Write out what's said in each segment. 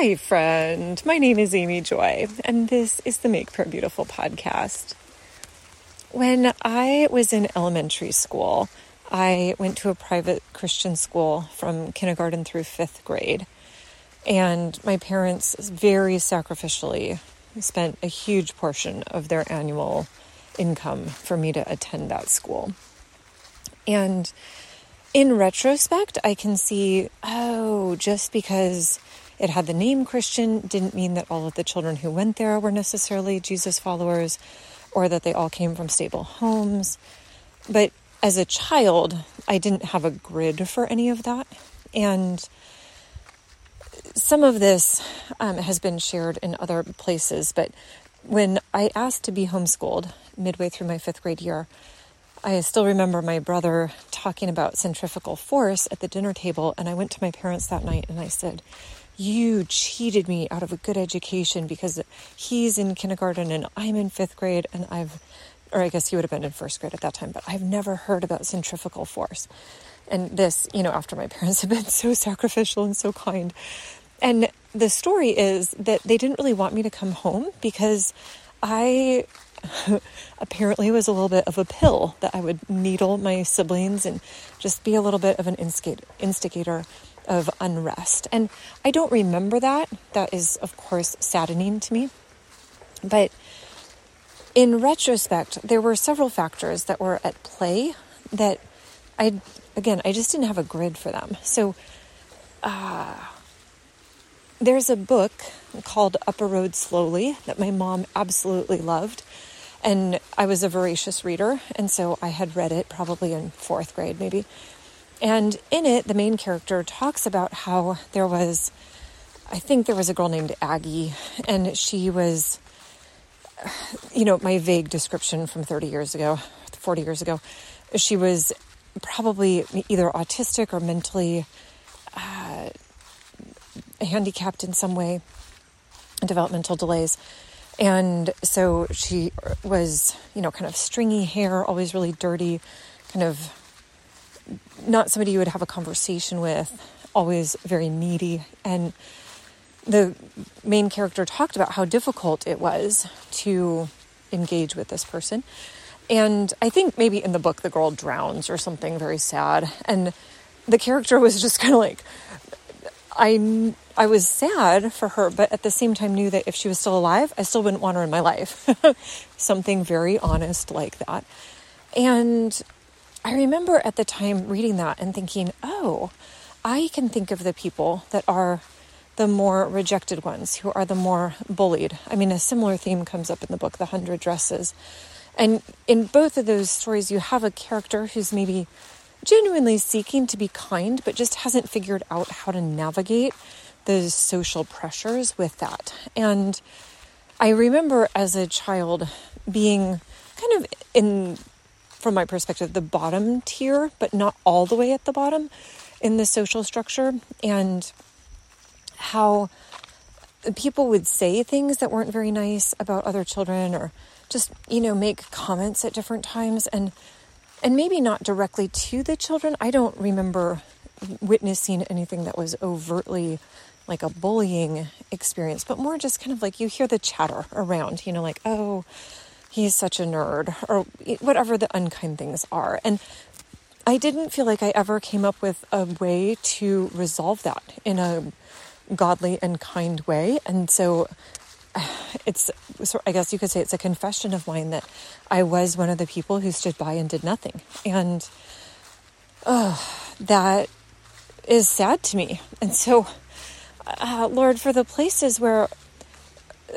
Hi, friend. My name is Amy Joy, and this is the Make Prayer Beautiful podcast. When I was in elementary school, I went to a private Christian school from kindergarten through fifth grade. And my parents very sacrificially spent a huge portion of their annual income for me to attend that school. And in retrospect, I can see, oh, just because it had the name Christian didn't mean that all of the children who went there were necessarily Jesus followers or that they all came from stable homes. But as a child, I didn't have a grid for any of that. And some of this um, has been shared in other places, but when I asked to be homeschooled midway through my fifth grade year, I still remember my brother talking about centrifugal force at the dinner table, and I went to my parents that night and I said, You cheated me out of a good education because he's in kindergarten and I'm in fifth grade, and I've, or I guess he would have been in first grade at that time, but I've never heard about centrifugal force. And this, you know, after my parents have been so sacrificial and so kind. And the story is that they didn't really want me to come home because I apparently was a little bit of a pill that I would needle my siblings and just be a little bit of an instigator of unrest. And I don't remember that. That is, of course, saddening to me. But in retrospect, there were several factors that were at play that I, again, I just didn't have a grid for them. So, uh, there's a book called Up a Road Slowly that my mom absolutely loved. And I was a voracious reader, and so I had read it probably in fourth grade, maybe. And in it, the main character talks about how there was, I think there was a girl named Aggie, and she was, you know, my vague description from 30 years ago, 40 years ago, she was probably either autistic or mentally uh, handicapped in some way, developmental delays. And so she was, you know, kind of stringy hair, always really dirty, kind of not somebody you would have a conversation with, always very needy. And the main character talked about how difficult it was to engage with this person. And I think maybe in the book, the girl drowns or something very sad. And the character was just kind of like, I I was sad for her, but at the same time knew that if she was still alive, I still wouldn't want her in my life. Something very honest like that. And I remember at the time reading that and thinking, oh, I can think of the people that are the more rejected ones, who are the more bullied. I mean, a similar theme comes up in the book, The Hundred Dresses. And in both of those stories, you have a character who's maybe genuinely seeking to be kind, but just hasn't figured out how to navigate the social pressures with that. And I remember as a child being kind of in, from my perspective, the bottom tier, but not all the way at the bottom in the social structure, and how people would say things that weren't very nice about other children or just you know make comments at different times and and maybe not directly to the children. I don't remember witnessing anything that was overtly like a bullying experience, but more just kind of like you hear the chatter around, you know, like, oh, he's such a nerd, or whatever the unkind things are. And I didn't feel like I ever came up with a way to resolve that in a godly and kind way. And so it's, I guess you could say it's a confession of mine that I was one of the people who stood by and did nothing. And oh, that is sad to me. And so uh, Lord, for the places where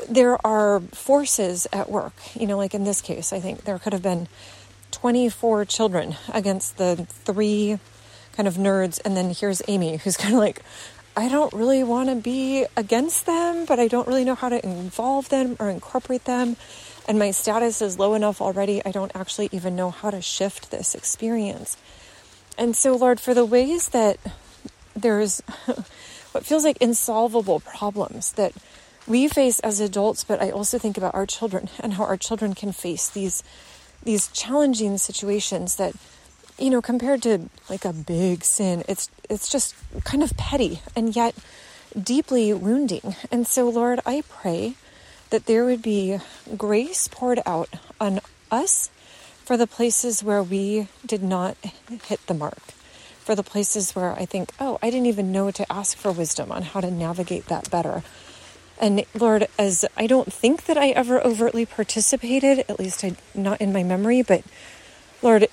there are forces at work, you know, like in this case, I think there could have been 24 children against the three kind of nerds. And then here's Amy, who's kind of like, I don't really want to be against them, but I don't really know how to involve them or incorporate them. And my status is low enough already, I don't actually even know how to shift this experience. And so, Lord, for the ways that there's what feels like insolvable problems that we face as adults, but I also think about our children and how our children can face these these challenging situations that you know compared to like a big sin it's it's just kind of petty and yet deeply wounding. And so, Lord, I pray that there would be grace poured out on us for the places where we did not hit the mark, for the places where I think, oh, I didn't even know to ask for wisdom on how to navigate that better. And Lord, as I don't think that I ever overtly participated, at least I, not in my memory, but Lord,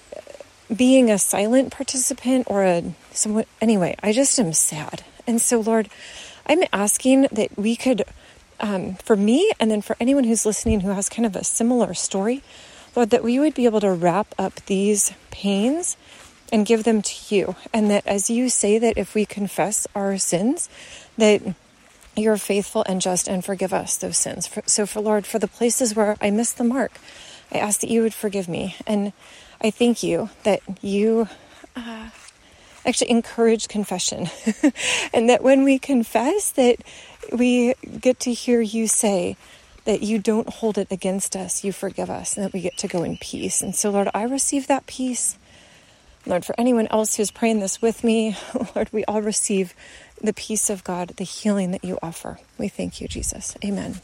being a silent participant or a somewhat, anyway, I just am sad. And so, Lord, I'm asking that we could, um, for me, and then for anyone who's listening who has kind of a similar story, Lord, that we would be able to wrap up these pains and give them to you. And that as you say that if we confess our sins, that you're faithful and just and forgive us those sins. So, for Lord, for the places where I missed the mark, I ask that you would forgive me. And I thank you that you uh, actually encourage confession. and that when we confess, that we get to hear you say, that you don't hold it against us, you forgive us, and that we get to go in peace. And so, Lord, I receive that peace. Lord, for anyone else who's praying this with me, Lord, we all receive the peace of God, the healing that you offer. We thank you, Jesus. Amen.